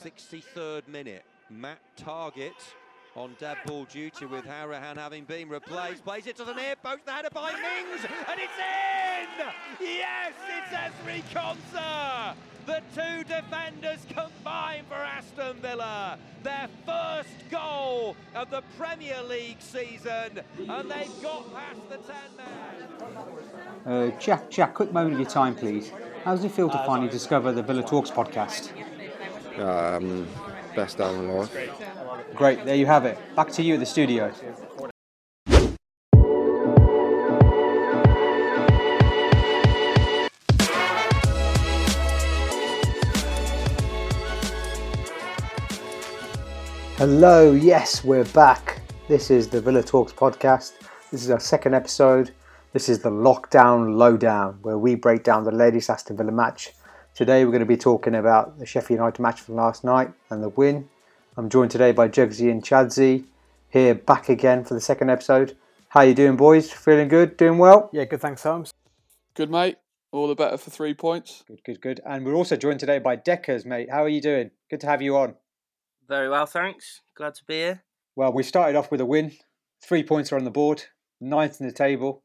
63rd minute. Matt Targett on dead ball duty with Hourihane having been replaced. Plays it to the near post, the header by Mings, and it's in! Yes, it's Ezri Konsa! The two defenders combine for Aston Villa. Their first goal of the Premier League season, and they've got past the 10 men. Uh, Jack, Jack, quick moment of your time, please. How does it feel to finally discover the Villa Talks podcast? Um, best day of my life. Great, there you have it. Back to you at the studio. Hello, yes, we're back. This is the Villa Talks podcast. This is our second episode. This is the lockdown lowdown, where we break down the latest Aston Villa match. Today, we're going to be talking about the Sheffield United match from last night and the win. I'm joined today by Jugsy and Chadsy, here back again for the second episode. How you doing, boys? Feeling good? Doing well? Yeah, good. Thanks, Holmes. Good, mate. All the better for three points. Good, good, good. And we're also joined today by Dekkers, mate. How are you doing? Good to have you on. Very well, thanks. Glad to be here. Well, we started off with a win. Three points are on the board, ninth in the table.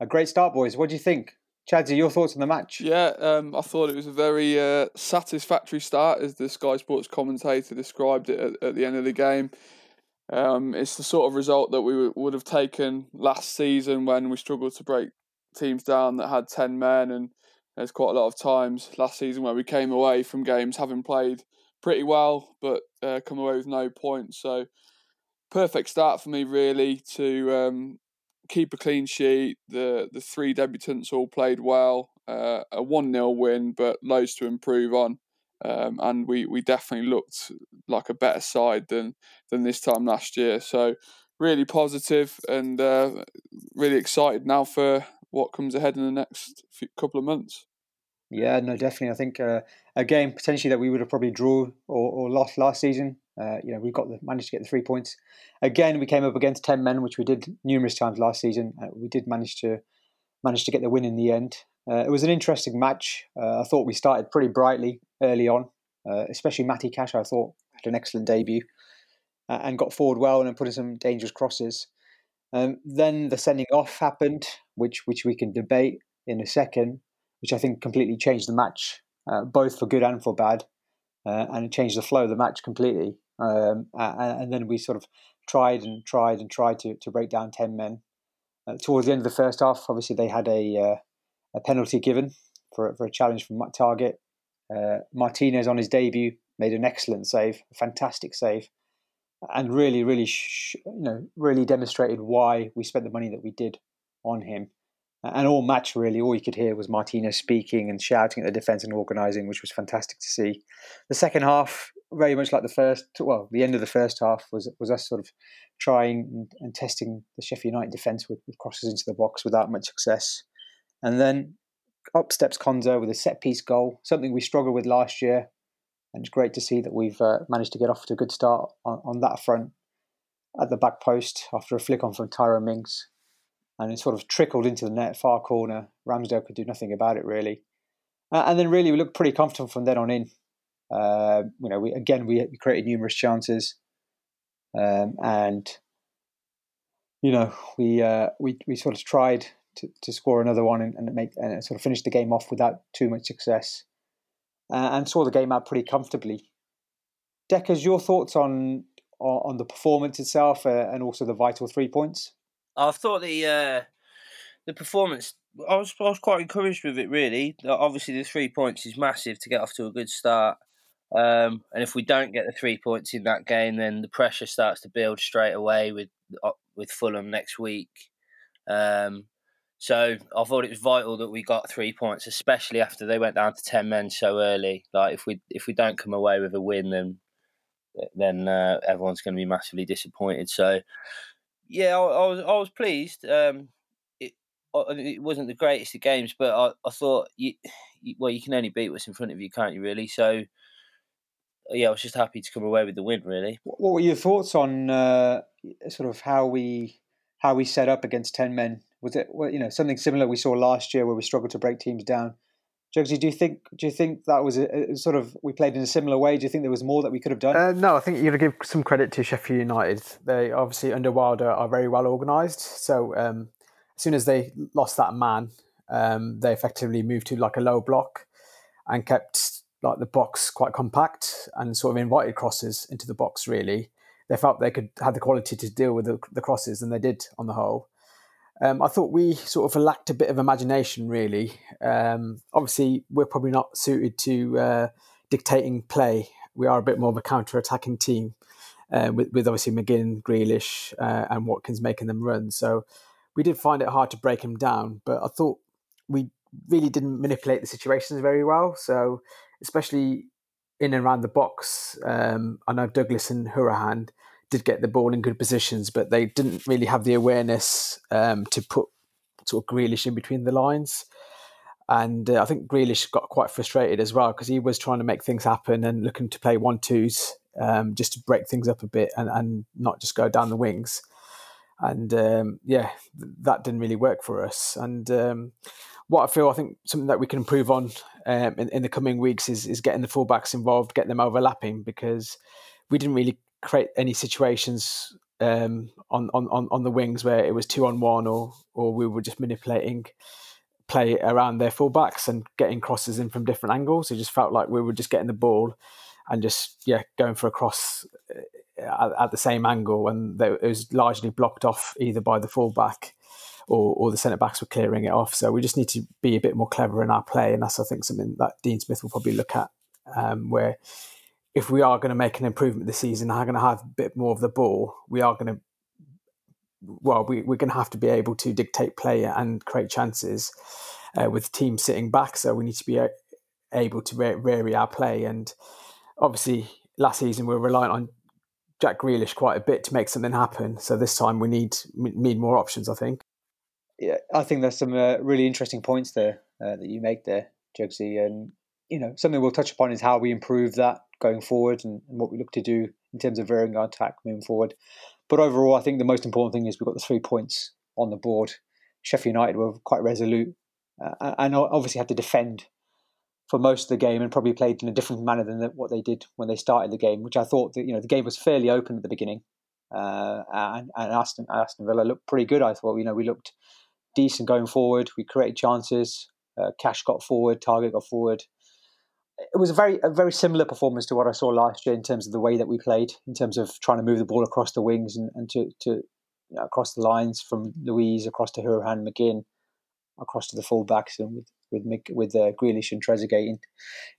A great start, boys. What do you think? Chadsy, your thoughts on the match? Yeah, um, I thought it was a very uh, satisfactory start, as the Sky Sports commentator described it at, at the end of the game. Um, it's the sort of result that we w- would have taken last season when we struggled to break teams down that had 10 men. And there's quite a lot of times last season where we came away from games having played pretty well, but uh, come away with no points. So, perfect start for me, really, to um, keep a clean sheet. The the three debutants all played well. Uh, a one 0 win, but loads to improve on. Um, and we, we definitely looked like a better side than than this time last year. So really positive and uh, really excited now for what comes ahead in the next few, couple of months. Yeah, no, definitely. I think uh, a game potentially that we would have probably drawn or, or lost last season. Uh, you know, we got the managed to get the three points. Again, we came up against ten men, which we did numerous times last season. Uh, we did manage to manage to get the win in the end. Uh, it was an interesting match. Uh, I thought we started pretty brightly early on, uh, especially Matty Cash. I thought had an excellent debut and got forward well and put in some dangerous crosses. Um, then the sending off happened, which which we can debate in a second which I think completely changed the match, both for good and for bad, and it changed the flow of the match completely. Um, and, then we sort of tried and tried and tried to, to break down 10 men. Uh, towards the end of the first half, obviously, they had a, uh, a penalty given for, for a challenge from Targett. Uh, Martinez on his debut made an excellent save, a fantastic save, and really, really, sh- you know, really demonstrated why we spent the money that we did on him and all match really, all you could hear was Martinez speaking and shouting at the defence and organising, which was fantastic to see. The second half, very much like the first, well, the end of the first half was was us sort of trying and, and testing the Sheffield United defence with, with, crosses into the box without much success, and then up steps Konsa with a set piece goal, something we struggled with last year, and it's great to see that we've uh, managed to get off to a good start on, on that front at the back post after a flick on from Tyrone Mings and it sort of trickled into the net far corner. Ramsdale could do nothing about it really, uh, and then really we looked pretty comfortable from then on in. Uh, you know, we again we, created numerous chances, um, and you know we uh, we we sort of tried to, to score another one and, and make and sort of finish the game off without too much success, uh, and saw the game out pretty comfortably. Dekkers, your thoughts on on the performance itself uh, and also the vital three points? I thought the uh, the performance. I was I was quite encouraged with it. Really, obviously the three points is massive to get off to a good start. Um, and if we don't get the three points in that game, then the pressure starts to build straight away with uh, with Fulham next week. Um, so I thought it was vital that we got three points, especially after they went down to ten men so early. Like if we if we don't come away with a win, then then uh, everyone's going to be massively disappointed. So yeah, I, I, was I was pleased. Um, it it wasn't the greatest of games, but I, I thought you, you, well you can only beat what's in front of you, can't you? Really. So yeah, I was just happy to come away with the win. Really. What were your thoughts on uh, sort of how we how we set up against ten men? Was it you know something similar we saw last year where we struggled to break teams down? Jugsy, do you think do you think that was a, a sort of we played in a similar way? Do you think there was more that we could have done? Uh, no, I think you got to give some credit to Sheffield United. They obviously under Wilder are very well organised. So um, as soon as they lost that man, um, they effectively moved to like a low block and kept like the box quite compact and sort of invited crosses into the box. Really, they felt they could have the quality to deal with the, the crosses, and they did on the whole. Um, I thought we sort of lacked a bit of imagination, really. Um, obviously, we're probably not suited to uh, dictating play. We are a bit more of a counter-attacking team, uh, with, with, obviously McGinn, Grealish, uh, and Watkins making them run. So we did find it hard to break them down. But I thought we really didn't manipulate the situations very well. So especially in and around the box, um, I know Douglas and Hourihane did get the ball in good positions, but they didn't really have the awareness um, to put sort of Grealish in between the lines. And uh, I think Grealish got quite frustrated as well because he was trying to make things happen and looking to play one twos um, just to break things up a bit and, and not just go down the wings. And um, yeah, that didn't really work for us. And um, what I feel, I think something that we can improve on um, in, in the coming weeks is, is getting the fullbacks involved, getting them overlapping because we didn't really create any situations um, on, on, on the wings where it was two on one or or we were just manipulating play around their fullbacks and getting crosses in from different angles. It just felt like we were just getting the ball and just yeah going for a cross uh, at, at the same angle, and it was largely blocked off either by the fullback or, or the centre backs were clearing it off. So we just need to be a bit more clever in our play, and that's I think something that Dean Smith will probably look at um, where if we are going to make an improvement this season, are going to have a bit more of the ball, we are going to, well, we, we're going to have to be able to dictate play and create chances uh, with teams sitting back. So we need to be able to vary our play. And obviously, last season we were reliant on Jack Grealish quite a bit to make something happen. So this time we need need more options. I think. Yeah, I think there's some uh, really interesting points there uh, that you make there, Jugsy, and you know something we'll touch upon is how we improve that going forward and, and, what we look to do in terms of varying our attack moving forward. But overall, I think the most important thing is we've got the three points on the board. Sheffield United were quite resolute uh, and obviously had to defend for most of the game and probably played in a different manner than what they did when they started the game, which I thought that you know the game was fairly open at the beginning. Uh, and, and Aston Aston Villa looked pretty good. I thought you know we looked decent going forward. We created chances. Uh, Cash got forward. Targett got forward it was a very a very similar performance to what I saw last year in terms of the way that we played, in terms of trying to move the ball across the wings and, and to, to you know, across the lines from Luiz across to Hourihane McGinn, across to the fullbacks and with with with uh, Grealish and Trezeguet in,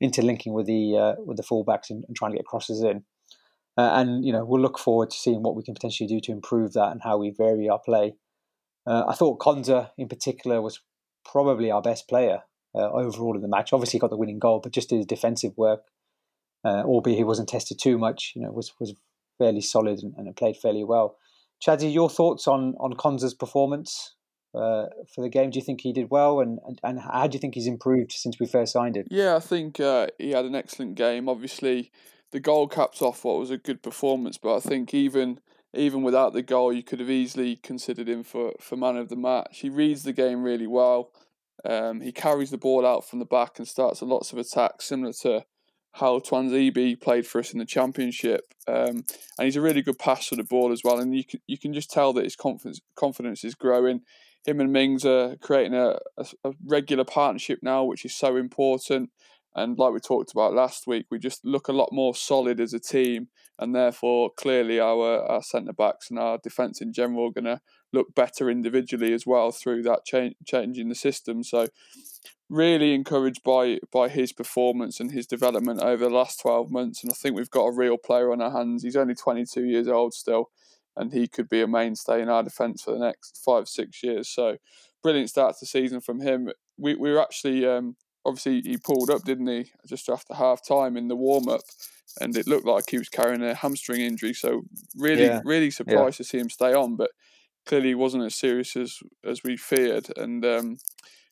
interlinking with the uh, with the fullbacks and, and, trying to get crosses in. Uh, and you know we'll look forward to seeing what we can potentially do to improve that and how we vary our play. Uh, I thought Konsa in particular was probably our best player uh, overall in the match. Obviously, he got the winning goal, but just did his defensive work, uh, albeit he wasn't tested too much, you know, was was fairly solid and, and played fairly well. Chadsy, your thoughts on on Konsa's performance uh, for the game? Do you think he did well, and, and, and how do you think he's improved since we first signed him? Yeah, I think uh, he had an excellent game. Obviously, the goal caps off what was a good performance, but I think even even without the goal, you could have easily considered him for, for man of the match. He reads the game really well. Um, he carries the ball out from the back and starts lots of attacks, similar to how Tuanzebe played for us in the championship. Um, and he's a really good passer of the ball as well. And you can, you can just tell that his confidence confidence is growing. Him and Mings are creating a, a, a regular partnership now, which is so important. And like we talked about last week, we just look a lot more solid as a team, and therefore clearly our, our centre backs and our defence in general are going to look better individually as well through that change changing the system. So really encouraged by by his performance and his development over the last 12 months and I think we've got a real player on our hands. He's only 22 years old still and he could be a mainstay in our defence for the next 5 6 years. So brilliant start to the season from him. We we were actually um, obviously he pulled up, didn't he, just after half time in the warm up, and it looked like he was carrying a hamstring injury. So really, yeah. really surprised yeah. to see him stay on, but clearly wasn't as serious as as we feared, and um,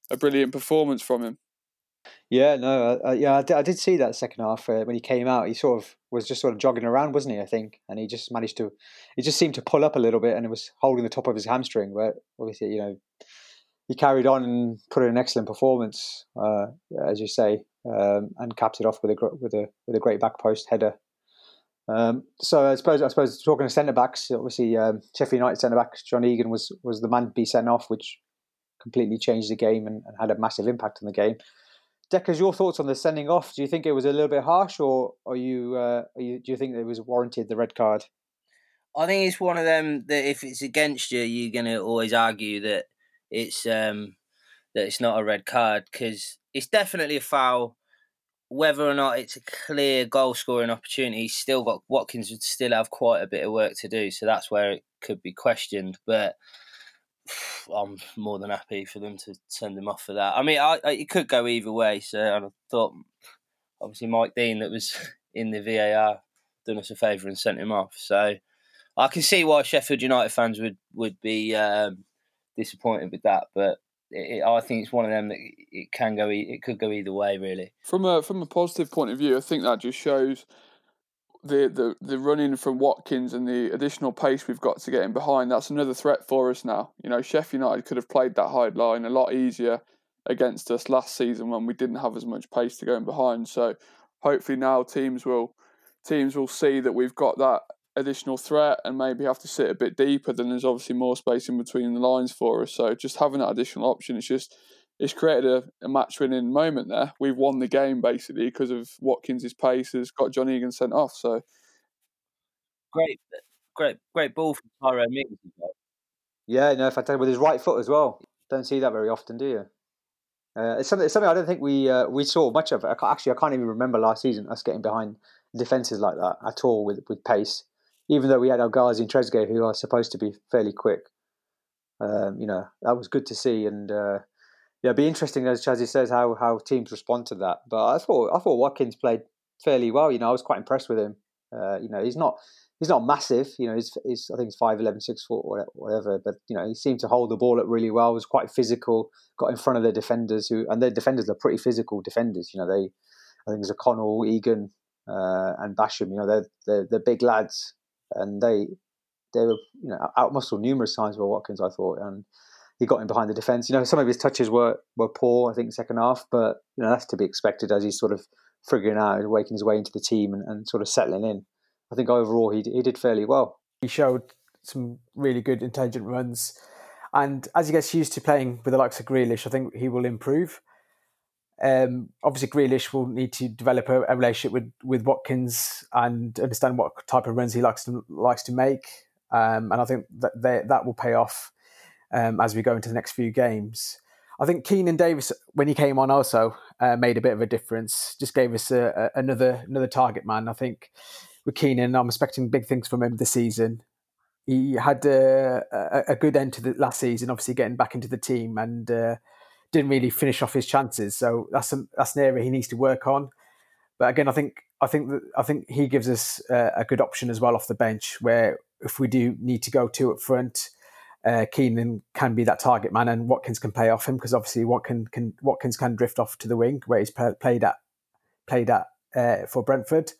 a brilliant performance from him. Yeah, no, uh, yeah, I did, I did, see that second half uh, when he came out. He sort of was just sort of jogging around, wasn't he? I think, and he just managed to, he just seemed to pull up a little bit, and it was holding the top of his hamstring. Where obviously, you know, he carried on and put in an excellent performance, uh, as you say, um, and capped it off with a with a with a great back post header. Um, so I suppose I suppose talking to centre backs, obviously um, Sheffield United centre back John Egan was was the man to be sent off, which completely changed the game and, and had a massive impact on the game. Dekkers, your thoughts on the sending off? Do you think it was a little bit harsh, or are you, uh, are you do you think it was warranted the red card? I think it's one of them that if it's against you, you're going to always argue that it's um, that it's not a red card because it's definitely a foul. Whether or not it's a clear goal scoring opportunity, still got Watkins would still have quite a bit of work to do, so that's where it could be questioned. But I'm more than happy for them to send him off for that. I mean, I, I, it could go either way. So I thought, obviously, Mike Dean that was in the VAR done us a favour and sent him off. So I can see why Sheffield United fans would would be um, disappointed with that, but it, I think it's one of them that it can go. It could go either way, really. From a from a positive point of view, I think that just shows the, the the running from Watkins and the additional pace we've got to get in behind, that's another threat for us now. You know, Sheffield United could have played that high line a lot easier against us last season when we didn't have as much pace to go in behind. So hopefully now teams will teams will see that we've got that additional threat and maybe have to sit a bit deeper. Then there's obviously more space in between the lines for us. So just having that additional option, it's just it's created a, a match winning moment there. We've won the game basically because of Watkins' pace has got John Egan sent off. So great, great, great ball from Tyrone Mings. Yeah, no, if I fantastic with his right foot as well. Don't see that very often, do you? Uh, it's, something, it's something I don't think we uh, we saw much of. I actually, I can't even remember last season us getting behind defences like that at all with with pace. Even though we had our guys in Trezeguet, who are supposed to be fairly quick, um, you know that was good to see. And uh, yeah, it'd be interesting as Chadsy says how how teams respond to that. But I thought I thought Watkins played fairly well. You know, I was quite impressed with him. Uh, you know, he's not he's not massive. You know, he's, he's I think he's 5'11", 6 foot, or whatever. But you know, he seemed to hold the ball up really well. Was quite physical. Got in front of the defenders who, and their defenders are pretty physical defenders. You know, they I think there's O'Connell, Egan, uh, and Basham. You know, they're, they're they're big lads, and they they were you know outmuscled numerous times by Watkins. I thought, and he got in behind the defence. You know, some of his touches were were poor, I think, second half, but you know that's to be expected as he's sort of figuring out and working his way into the team and, and sort of settling in. I think overall he he did fairly well. He showed some really good intelligent runs, and as he gets used to playing with the likes of Grealish, I think he will improve. Um, obviously, Grealish will need to develop a, a, relationship with, with Watkins and understand what type of runs he likes to likes to make, um, and I think that they, that will pay off um, as we go into the next few games. I think Keinan Davis, when he came on, also uh, made a bit of a difference. Just gave us a, a, another another target man. I think with Keinan, I'm expecting big things from him this season. He had a, a, good end to the last season, obviously getting back into the team and uh, didn't really finish off his chances. So that's a, that's an area he needs to work on. But again, I think I think that, I think he gives us a, a good option as well off the bench, where if we do need to go two up front, uh, Keinan can be that target man, and Watkins can play off him because obviously Watkins can Watkins can drift off to the wing where he's played at played at uh, for Brentford.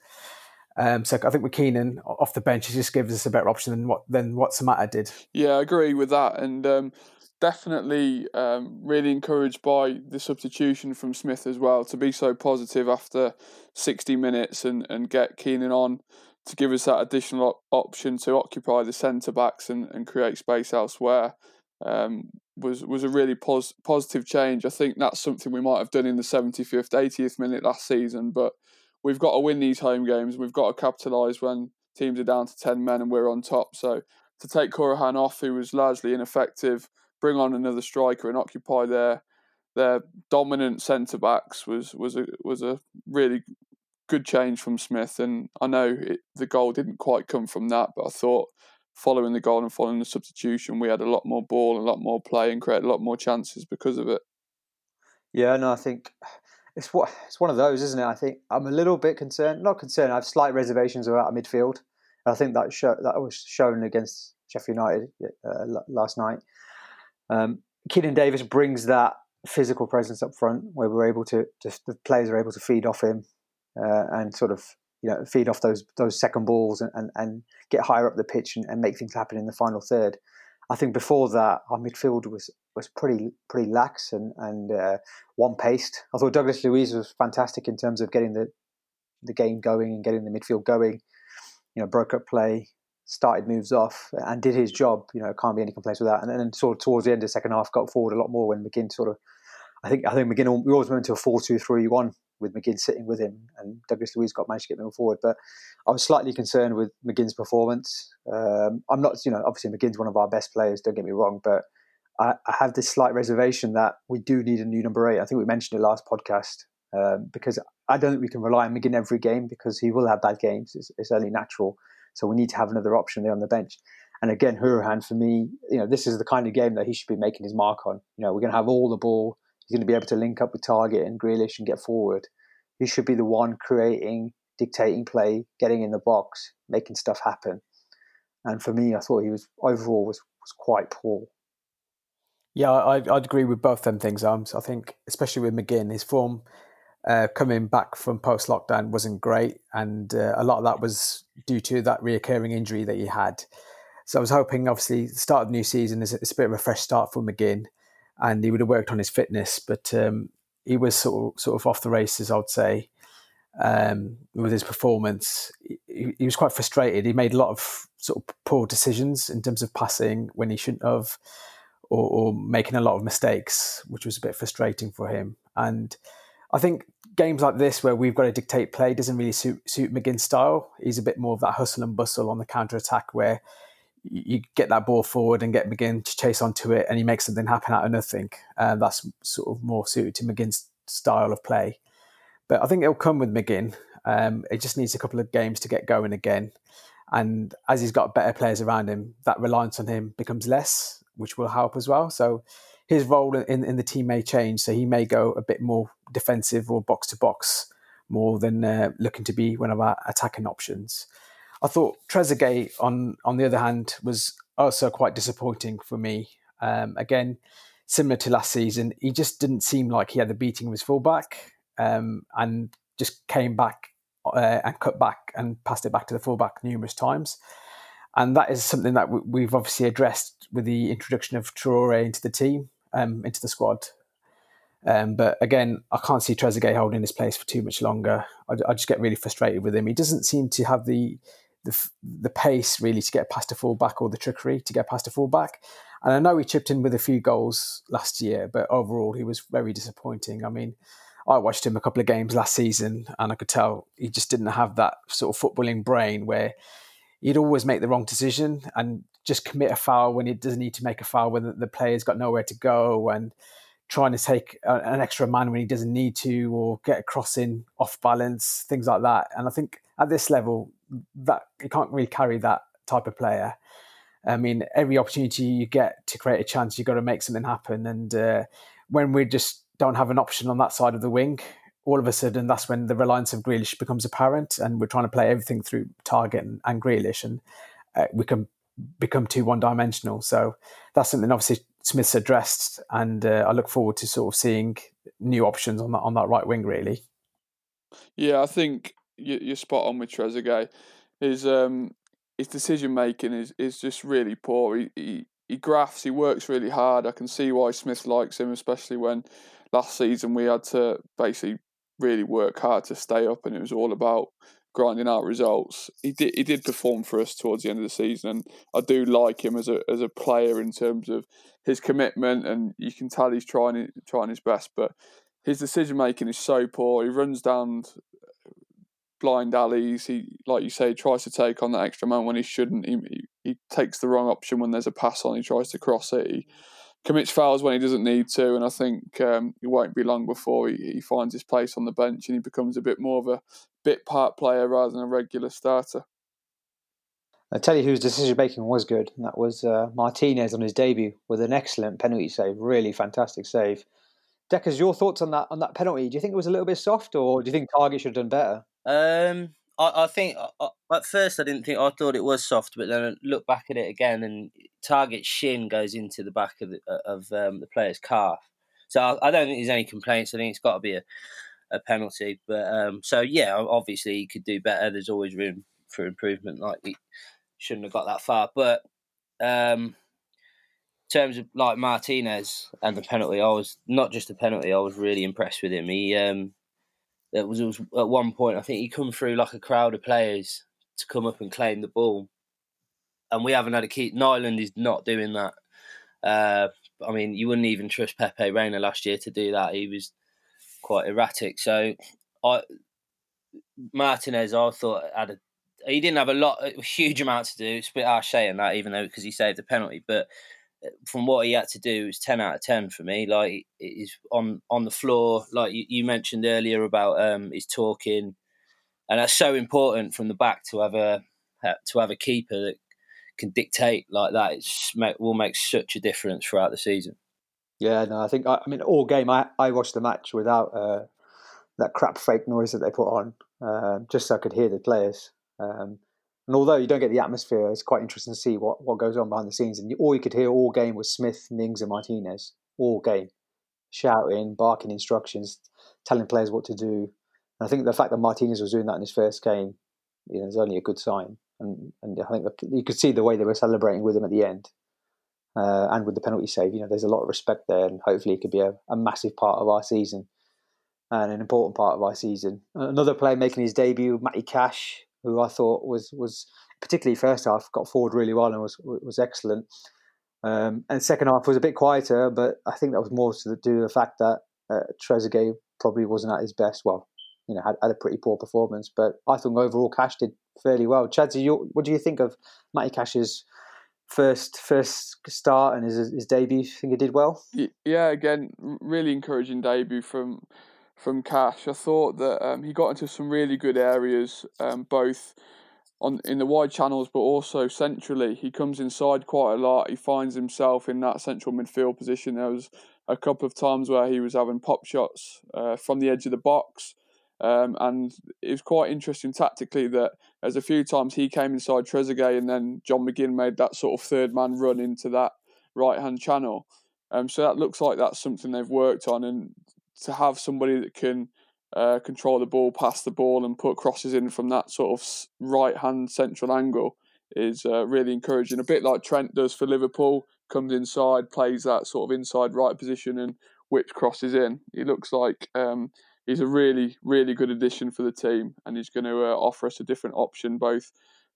Um, so I think with Keinan off the bench, he just gives us a better option than what than what Samatta did. Yeah, I agree with that, and um, definitely um, really encouraged by the substitution from Smith as well to be so positive after sixty minutes and and get Keinan on to give us that additional option to occupy the centre backs and, and create space elsewhere um, was was a really pos- positive change. I think that's something we might have done in the 75th, 80th minute last season, but we've got to win these home games. We've got to capitalise when teams are down to 10 men and we're on top. So to take Hourihane off, who was largely ineffective, bring on another striker and occupy their their dominant centre backs was was a was a really good change from Smith, and I know it, the goal didn't quite come from that, but I thought following the goal and following the substitution, we had a lot more ball, a lot more play, and created a lot more chances because of it. Yeah, no, I think it's what it's one of those, isn't it? I think I'm a little bit concerned, not concerned. I have slight reservations about our midfield. And I think that show, that was shown against Sheffield United uh, last night. Um, Davis brings that physical presence up front, where we're able to, to the players are able to feed off him uh, and sort of you know feed off those those second balls and, and, and get higher up the pitch and, and, make things happen in the final third. I think before that our midfield was was pretty pretty lax and and uh, one paced. I thought Douglas Luiz was fantastic in terms of getting the the game going and getting the midfield going. You know, broke up play, started moves off, and did his job. You know, can't be any complaints with that. And then sort of towards the end of the second half, got forward a lot more when McGinn sort of. I think I think McGinn we always went into a four two three one with McGinn sitting with him, and Douglas Luiz got managed to get moving forward. But I was slightly concerned with McGinn's performance. Um, I'm not, you know, obviously McGinn's one of our best players. Don't get me wrong, but I, I, have this slight reservation that we do need a new number eight. I think we mentioned it last podcast um, because I don't think we can rely on McGinn every game because he will have bad games. It's, it's only natural. So we need to have another option there on the bench. And again, Hourihane for me, you know, this is the kind of game that he should be making his mark on. You know, we're going to have all the ball. He's going to be able to link up with Targett and Grealish and get forward. He should be the one creating, dictating play, getting in the box, making stuff happen. And for me, I thought he was overall was was quite poor. Yeah, I, would agree with both them things. So I think, especially with McGinn, his form uh, coming back from post lockdown wasn't great, and uh, a lot of that was due to that reoccurring injury that he had. So I was hoping, obviously, the start of the new season is a bit of a fresh start for McGinn, and he would have worked on his fitness, but um, he was sort of, sort of off the races, I would say, um, with his performance. He, he, was quite frustrated. He made a lot of sort of poor decisions in terms of passing when he shouldn't have, or, or making a lot of mistakes, which was a bit frustrating for him. And I think games like this, where we've got to dictate play, doesn't really suit, suit McGinn's style. He's a bit more of that hustle and bustle on the counter attack, where you get that ball forward and get McGinn to chase onto it, and he makes something happen out of nothing. And that's sort of more suited to McGinn's style of play. But I think it'll come with McGinn. Um, it just needs a couple of games to get going again. And as he's got better players around him, that reliance on him becomes less, which will help as well. So his role in, in the team may change. So he may go a bit more defensive or box to box more than uh, looking to be one of our attacking options. I thought Trezeguet, on on the other hand, was also quite disappointing for me. Um, again, similar to last season, he just didn't seem like he had the beating of his fullback, um, and just came back uh, and cut back and passed it back to the fullback numerous times. And that is something that we've obviously addressed with the introduction of Traore into the team, um, into the squad. Um, but again, I can't see Trezeguet holding his place for too much longer. I, I, just get really frustrated with him. He doesn't seem to have the the, the pace really to get past a fullback or the trickery to get past a fullback. And I know he chipped in with a few goals last year, but overall he was very disappointing. I mean, I watched him a couple of games last season and I could tell he just didn't have that sort of footballing brain where he'd always make the wrong decision and just commit a foul when he doesn't need to make a foul when the player's got nowhere to go and trying to take an extra man when he doesn't need to or get a crossing off balance, things like that. And I think at this level, that you can't really carry that type of player. I mean, every opportunity you get to create a chance, you've got to make something happen. And uh, when we just don't have an option on that side of the wing, all of a sudden that's when the reliance of Grealish becomes apparent, and we're trying to play everything through Targett and, and Grealish, and uh, we can become too one dimensional. So that's something obviously Smith's addressed, and uh, I look forward to sort of seeing new options on that on that right wing. Really. Yeah, I think you're spot on with Trezeguet. His um his decision making is, is just really poor. He, he he grafts. He works really hard. I can see why Smith likes him, especially when last season we had to basically really work hard to stay up, and it was all about grinding out results. He did he did perform for us towards the end of the season, and I do like him as a as a player in terms of his commitment, and you can tell he's trying trying his best, but. His decision making is so poor. He runs down blind alleys. He, like you say, tries to take on that extra man when he shouldn't. He, he, he takes the wrong option when there's a pass on. He tries to cross it. He commits fouls when he doesn't need to. And I think um, it won't be long before he, he finds his place on the bench and he becomes a bit more of a bit part player rather than a regular starter. I tell you whose decision making was good, and that was uh, Martinez on his debut with an excellent penalty save, really fantastic save. Dekkers, your thoughts on that on that penalty? Do you think it was a little bit soft, or do you think Targett should have done better? Um, I, I think I, at first I didn't think I thought it was soft, but then I look back at it again, and Targett shin goes into the back of the, uh, of um, the player's calf. So I, I, don't think there's any complaints. I think it's got to be a, a penalty. But um, so yeah, obviously he could do better. There's always room for improvement. Like he shouldn't have got that far, but um, terms of like Martinez and the penalty, I was not just the penalty. I was really impressed with him. He um, it was, was at one point I think he come through like a crowd of players to come up and claim the ball, and we haven't had a key. Nyland is not doing that. Uh, I mean, you wouldn't even trust Pepe Reina last year to do that. He was quite erratic. So, I Martinez, I thought had a he didn't have a lot, a huge amount to do. It's a bit harsh saying that, even though because he saved the penalty. But from what he had to do, it was ten out of ten for me. Like he's on on the floor, like you, you mentioned earlier about um, his talking, and that's so important from the back to have a to have a keeper that can dictate like that. It will make such a difference throughout the season. Yeah, no, I think I, I mean all game. I I watched the match without uh, that crap fake noise that they put on, uh, just so I could hear the players. Um, and although you don't get the atmosphere, it's quite interesting to see what, what goes on behind the scenes. And all you could hear all game was Smith, Mings, and Martinez all game, shouting, barking instructions, telling players what to do. And I think the fact that Martinez was doing that in his first game, you know, is only a good sign. And and I think that you could see the way they were celebrating with him at the end, uh, and with the penalty save. You know, there's a lot of respect there, and hopefully it could be a, a massive part of our season and an important part of our season. Another player making his debut, Matty Cash, who I thought was was particularly first half got forward really well and was was excellent. Um, and second half was a bit quieter, but I think that was more to do the fact that uh, Trezeguet probably wasn't at his best. Well, you know, had, had a pretty poor performance, but I think overall Cash did fairly well. Chadsy, what do you think of Matty Cash's first first start and his his debut? Think he did well? Yeah, again, really encouraging debut from from Cash. I thought that um, he got into some really good areas, um, both on in the wide channels, but also centrally. He comes inside quite a lot. He finds himself in that central midfield position. There was a couple of times where he was having pop shots uh, from the edge of the box. Um, and it was quite interesting tactically that there's a few times he came inside Trezeguet and then John McGinn made that sort of third man run into that right hand channel. Um, so that looks like that's something they've worked on, and to have somebody that can uh, control the ball, pass the ball, and put crosses in from that sort of right hand central angle is uh, really encouraging. A bit like Trent does for Liverpool, comes inside, plays that sort of inside right position, and whips crosses in. He looks like um, he's a really, really good addition for the team, and he's going to uh, offer us a different option both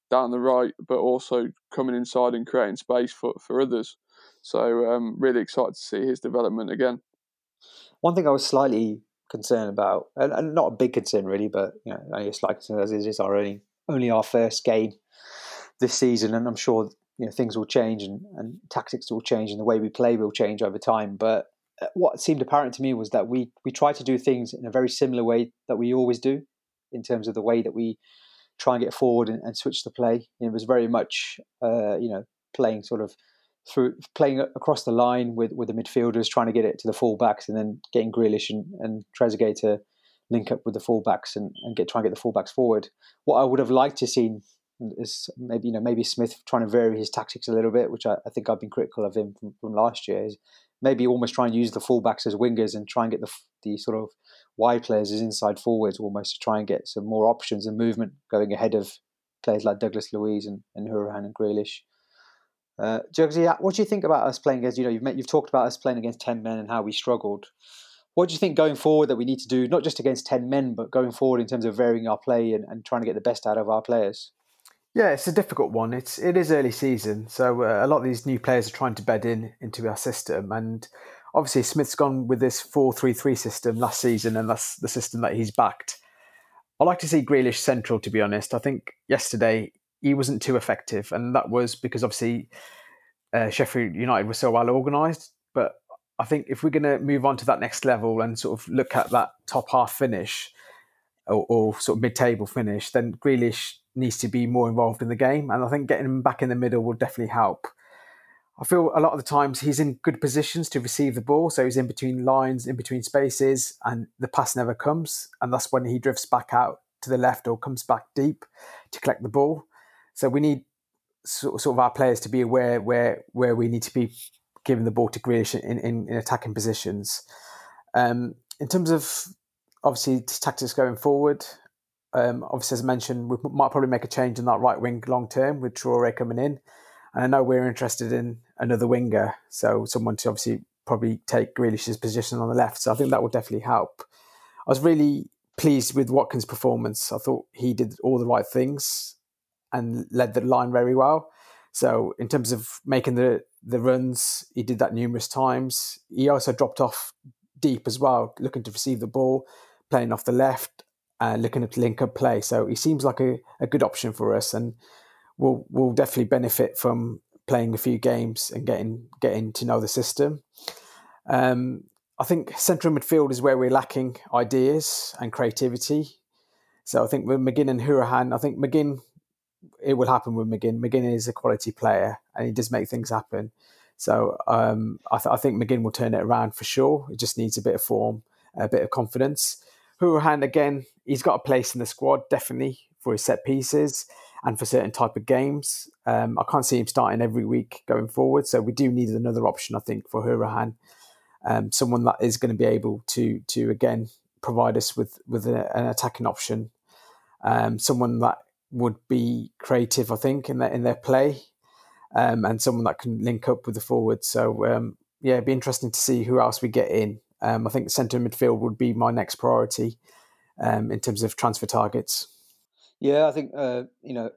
down the right, but also coming inside and creating space for, for others. So, um, really excited to see his development again. One thing I was slightly concerned about, and, and not a big concern really, but you know, only a slight concern as it is our only only our first game this season, and I'm sure you know things will change and, and tactics will change and the way we play will change over time. But uh, what seemed apparent to me was that we we try to do things in a very similar way that we always do, in terms of the way that we try and get forward and, and switch the play. It was very much uh, you know playing sort of through playing across the line with, with the midfielders, trying to get it to the fullbacks, and then getting Grealish and, and Trezeguet to link up with the fullbacks and, and get try and get the fullbacks forward. What I would have liked to see is maybe you know maybe Smith trying to vary his tactics a little bit, which I, I think I've been critical of him from, from, last year. Is maybe almost try and use the fullbacks as wingers and try and get the the sort of wide players as inside forwards, almost to try and get some more options and movement going ahead of players like Douglas Luiz and, and Hourihane and Grealish. Uh, Jugsy, what do you think about us playing against? You know, you've met, you've talked about us playing against ten men and how we struggled. What do you think going forward that we need to do, not just against ten men, but going forward in terms of varying our play and, and trying to get the best out of our players? Yeah, it's a difficult one. It's it is early season, so uh, a lot of these new players are trying to bed in into our system, and obviously Smith's gone with this four three three system last season, and that's the system that he's backed. I like to see Grealish central, to be honest. I think yesterday he wasn't too effective, and that was because obviously uh, Sheffield United were so well organised. But I think if we're going to move on to that next level and sort of look at that top half finish or, or sort of mid-table finish, then Grealish needs to be more involved in the game, and I think getting him back in the middle will definitely help. I feel a lot of the times he's in good positions to receive the ball, so he's in between lines, in between spaces, and the pass never comes, and that's when he drifts back out to the left or comes back deep to collect the ball. So we need sort of our players to be aware where where we need to be giving the ball to Grealish in, in, in attacking positions. Um, in terms of obviously tactics going forward, um, obviously as I mentioned, we might probably make a change in that right wing long term with Traore coming in. And I know we're interested in another winger, so someone to obviously probably take Grealish's position on the left. So I think that will definitely help. I was really pleased with Watkins' performance. I thought he did all the right things and led the line very well. So in terms of making the the runs, he did that numerous times. He also dropped off deep as well, looking to receive the ball, playing off the left, uh, looking to link up play. So he seems like a, a good option for us, and we'll we'll definitely benefit from playing a few games and getting getting to know the system. Um, I think central midfield is where we're lacking ideas and creativity. So I think with McGinn and Hourihane, I think McGinn, it will happen with McGinn. McGinn is a quality player and he does make things happen. So um, I, th- I, think McGinn will turn it around for sure. It just needs a bit of form, a bit of confidence. Hourihane, again, he's got a place in the squad, definitely, for his set pieces and for certain type of games. Um, I can't see him starting every week going forward, so we do need another option, I think, for Hourihane. Um, someone that is going to be able to to again provide us with with a, an attacking option. Um, someone that would be creative, I think, in their in their play, um, and someone that can link up with the forwards. So um, yeah, it'd be interesting to see who else we get in. Um, I think centre midfield would be my next priority um, in terms of transfer targets. Yeah, I think uh, you know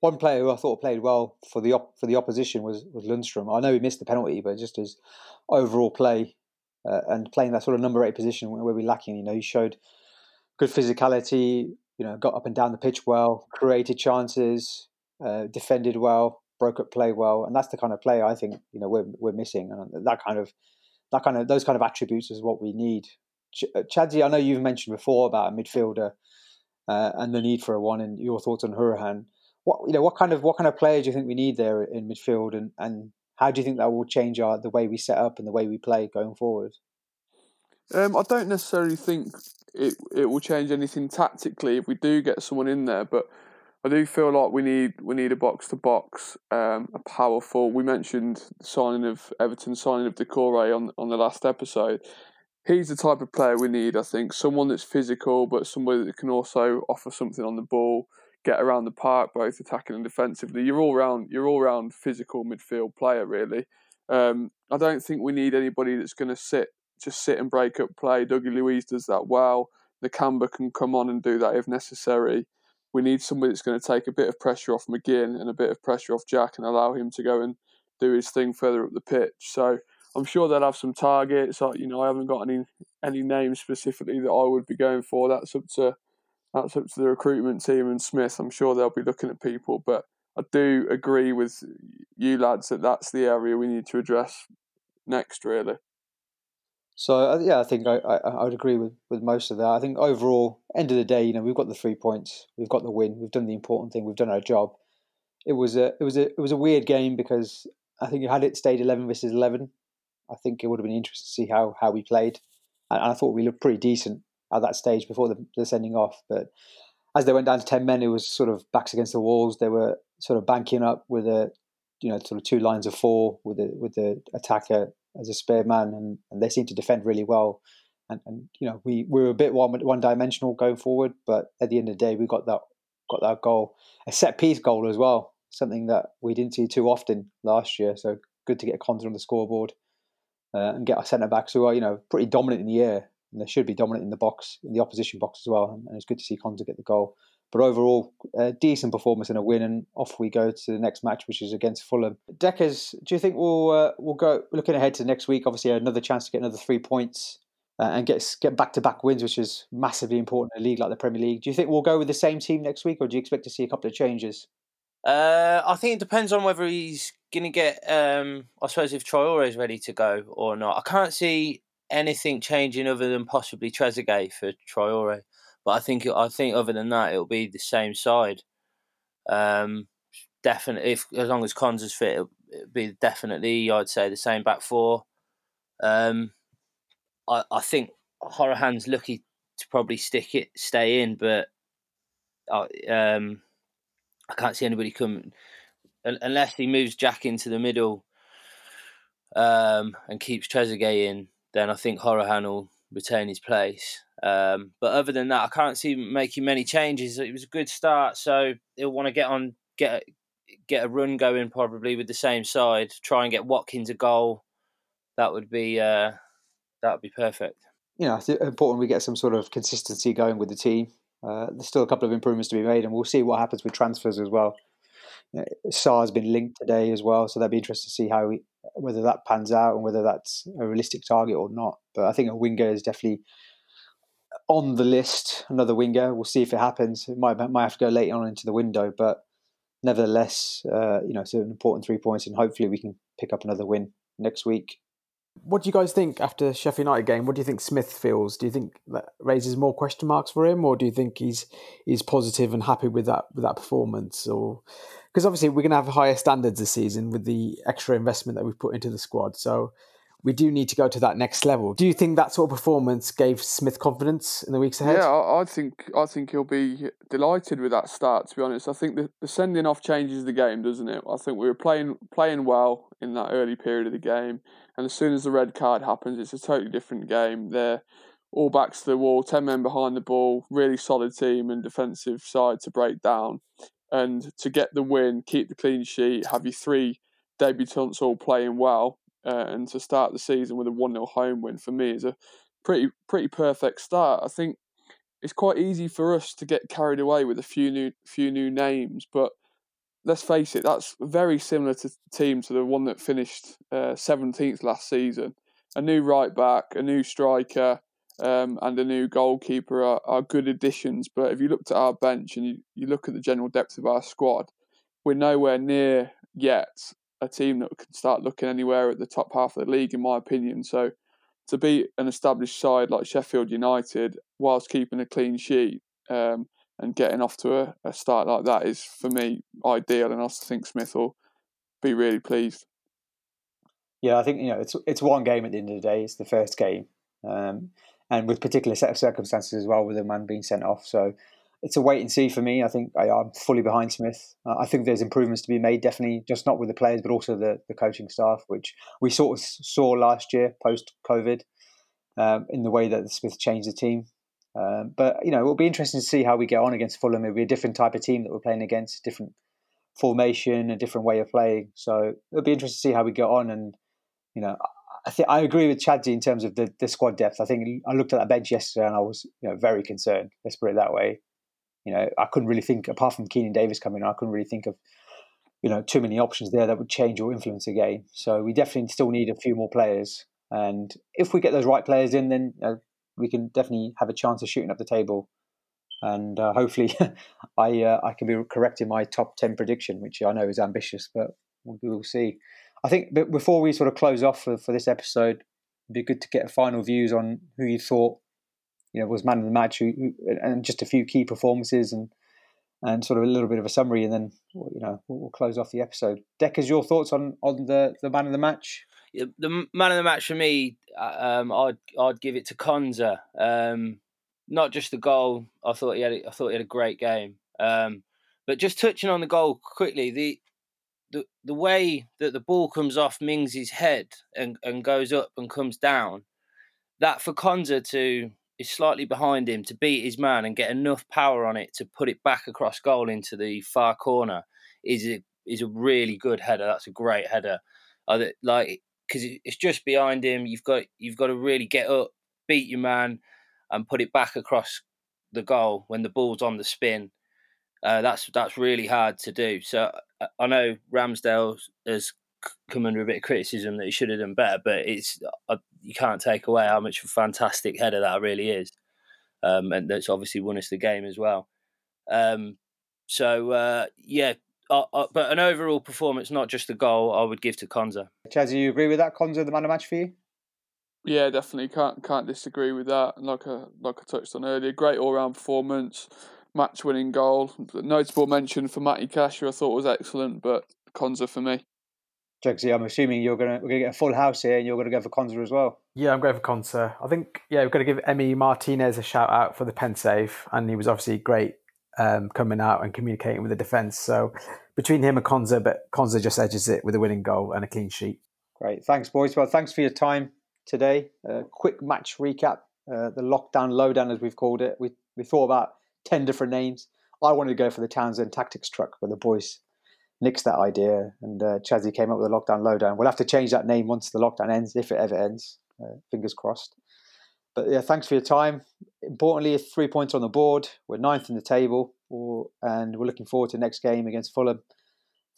one player who I thought played well for the op- for the opposition was was Lundstram. I know he missed the penalty, but just his overall play uh, and playing that sort of number eight position where we're lacking, you know, he showed good physicality. You know, got up and down the pitch well, created chances, uh, defended well, broke up play well, and that's the kind of play I think you know we're we're missing, and that kind of that kind of those kind of attributes is what we need. Ch- uh, Chadsy, I know you've mentioned before about a midfielder uh, and the need for a one, and your thoughts on Hourihane. What you know, what kind of what kind of player do you think we need there in midfield, and, and how do you think that will change our the way we set up and the way we play going forward? Um, I don't necessarily think it it will change anything tactically if we do get someone in there, but I do feel like we need we need a box to box, um, a powerful. We mentioned signing of Everton, signing of Doucouré on on the last episode he's the type of player we need. I think someone that's physical, but somebody that can also offer something on the ball, get around the park, both attacking and defensively. You're all round. You're all round physical midfield player, really. Um, I don't think we need anybody that's going to sit just sit and break up play. Dougie Luiz does that well. The Nakamba can come on and do that if necessary. We need somebody that's going to take a bit of pressure off McGinn and a bit of pressure off Jack and allow him to go and do his thing further up the pitch. So I'm sure they'll have some targets. I, you know, I haven't got any any names specifically that I would be going for. That's up to that's up to the recruitment team and Smith. I'm sure they'll be looking at people, but I do agree with you lads that that's the area we need to address next, really. So uh, yeah, I think I, I, I would agree with, with most of that. I think overall, end of the day, you know, we've got the three points, we've got the win, we've done the important thing, we've done our job. It was a it was a it was a weird game because I think you had it stayed eleven versus eleven, I think it would have been interesting to see how how we played, and, I thought we looked pretty decent at that stage before the, the sending off. But as they went down to ten men, it was sort of backs against the walls. They were sort of banking up with a you know sort of two lines of four with the with the attacker as a spare man, and, and they seemed to defend really well. And, and you know we, we were a bit one one dimensional going forward, but at the end of the day, we got that got that goal, a set piece goal as well, something that we didn't see too often last year. So good to get Konsa on the scoreboard uh, and get our centre backs who are you know pretty dominant in the air and they should be dominant in the box in the opposition box as well. And, it's good to see Konsa get the goal. But overall, a decent performance and a win, and off we go to the next match, which is against Fulham. Dekkers, do you think we'll uh, we'll go looking ahead to next week? Obviously, another chance to get another three points uh, and get get back to back wins, which is massively important in a league like the Premier League. Do you think we'll go with the same team next week, or do you expect to see a couple of changes? Uh, I think it depends on whether he's going to get. Um, I suppose if Traore is ready to go or not. I can't see anything changing other than possibly Trezeguet for Traore. But I think I think other than that, it'll be the same side. Um, definitely, if as long as Konsa's fit, it'll, it'll be definitely I'd say the same back four. Um, I I think Hourihane's lucky to probably stick it, stay in, but I um I can't see anybody come unless he moves Jack into the middle um, and keeps Trezeguet in. Then I think Hourihane will retain his place. Um, but other than that, I can't see making many changes. It was a good start, so he'll want to get on, get get a run going probably with the same side. Try and get Watkins a goal. That would be uh, that would be perfect. You know, it's important we get some sort of consistency going with the team. Uh, there's still a couple of improvements to be made, and we'll see what happens with transfers as well. You know, has been linked today as well, so that'd be interesting to see how whether that pans out and whether that's a realistic target or not. But I think a winger is definitely on the list. Another winger. We'll see if it happens. It might might have to go late on into the window, but nevertheless, uh, you know, it's an important three points, and hopefully we can pick up another win next week. What do you guys think after Sheffield United game? What do you think Smith feels? Do you think that raises more question marks for him, or do you think he's he's positive and happy with that with that performance? Or because obviously we're going to have higher standards this season with the extra investment that we've put into the squad, so we do need to go to that next level. Do you think that sort of performance gave Smith confidence in the weeks ahead? Yeah, I, I think I think he'll be delighted with that start. To be honest, I think the, the sending off changes the game, doesn't it? I think we were playing playing well in that early period of the game, and as soon as the red card happens, it's a totally different game. They're all backs to the wall, ten men behind the ball, really solid team and defensive side to break down, and to get the win, keep the clean sheet, have your three debutants all playing well uh, and to start the season with a 1 0 home win for me is a pretty pretty perfect start. I think it's quite easy for us to get carried away with a few new few new names, but let's face it, that's very similar to team to the one that finished uh, seventeenth last season. A new right back, a new striker, um, and a new goalkeeper are, are, good additions. But if you looked at our bench and you, you look at the general depth of our squad, we're nowhere near yet a team that can start looking anywhere at the top half of the league, in my opinion. So to beat an established side like Sheffield United whilst keeping a clean sheet um, and getting off to a, a, start like that is for me ideal, and I think Smith will be really pleased. Yeah, I think you know it's it's one game at the end of the day. It's the first game, um, and with particular set of circumstances as well, with a man being sent off. So it's a wait and see for me. I think I, am fully behind Smith. Uh, I think there's improvements to be made, definitely, just not with the players, but also the, the coaching staff, which we sort of saw last year post COVID um, in the way that Smith changed the team. Um, but you know, it'll be interesting to see how we get on against Fulham. It'll be a different type of team that we're playing against, different formation, a different way of playing. So it'll be interesting to see how we get on. And you know, I think I agree with Chadsy in terms of the, the squad depth. I think I looked at that bench yesterday and I was you know very concerned. Let's put it that way you know, I couldn't really think apart from Keinan Davis coming, in, I couldn't really think of you know too many options there that would change or influence a game. So we definitely still need a few more players, and if we get those right players in, then uh, we can definitely have a chance of shooting up the table. And uh, hopefully, I uh, I can be correct in my top ten prediction, which I know is ambitious, but we will see. I think before we sort of close off for, for this episode, it'd be good to get final views on who you thought you know was man of the match, who, who, and just a few key performances and and sort of a little bit of a summary, and then you know we'll, we'll close off the episode. Dekkers, your thoughts on on the the man of the match? The man of the match for me, uh, um, I'd I'd give it to Konsa. Um, not just the goal. I thought he had. I thought he had a great game. Um, but just touching on the goal quickly, the the way that the ball comes off Mings's head and, and goes up and comes down, that for Konsa to is slightly behind him to beat his man and get enough power on it to put it back across goal into the far corner is a, is a really good header. That's a great header. Like because it's just behind him. You've got you've got to really get up, beat your man, and put it back across the goal when the ball's on the spin. Uh, that's that's really hard to do. So I know Ramsdale has come under a bit of criticism that he should have done better, but it's uh, you can't take away how much of a fantastic header that really is, um, and that's obviously won us the game as well. Um, so uh, yeah, uh, uh, but an overall performance, not just the goal, I would give to Konsa. Chaz, you agree with that? Konsa, the man of match for you? Yeah, definitely can't can't disagree with that. And Like I like I touched on earlier, great all round performance, match winning goal. Notable mention for Matty Cash, who I thought was excellent, but Konsa for me. Jugsy, I'm assuming you're gonna we're gonna get a full house here, and you're gonna go for Konsa as well. Yeah, I'm going for Konsa. I think yeah, we've got to give Emi Martinez a shout out for the pen save, and he was obviously great um, coming out and communicating with the defence. So between him and Konsa, but Konsa just edges it with a winning goal and a clean sheet. Great, thanks, boys. Well, thanks for your time today. Uh, quick match recap, uh, the lockdown lowdown as we've called it. We we thought about ten different names. I wanted to go for the Townsend Tactics truck, but the boys nixed that idea, and uh, Chadsy came up with a lockdown lowdown. We'll have to change that name once the lockdown ends, if it ever ends. Uh, fingers crossed. But yeah, thanks for your time. Importantly, three points on the board. We're ninth in the table, or, and we're looking forward to the next game against Fulham.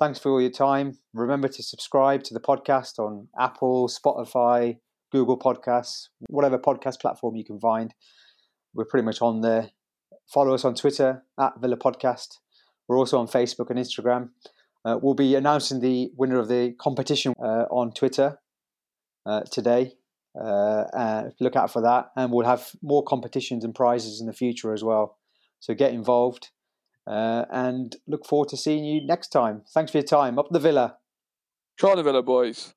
Thanks for all your time. Remember to subscribe to the podcast on Apple, Spotify, Google Podcasts, whatever podcast platform you can find. We're pretty much on there. Follow us on Twitter at Villa Podcast. We're also on Facebook and Instagram. Uh, we'll be announcing the winner of the competition uh, on Twitter uh, today. Uh, look out for that, and we'll have more competitions and prizes in the future as well. So get involved. Uh, and look forward to seeing you next time. Thanks for your time. Up the Villa. Try the Villa, boys.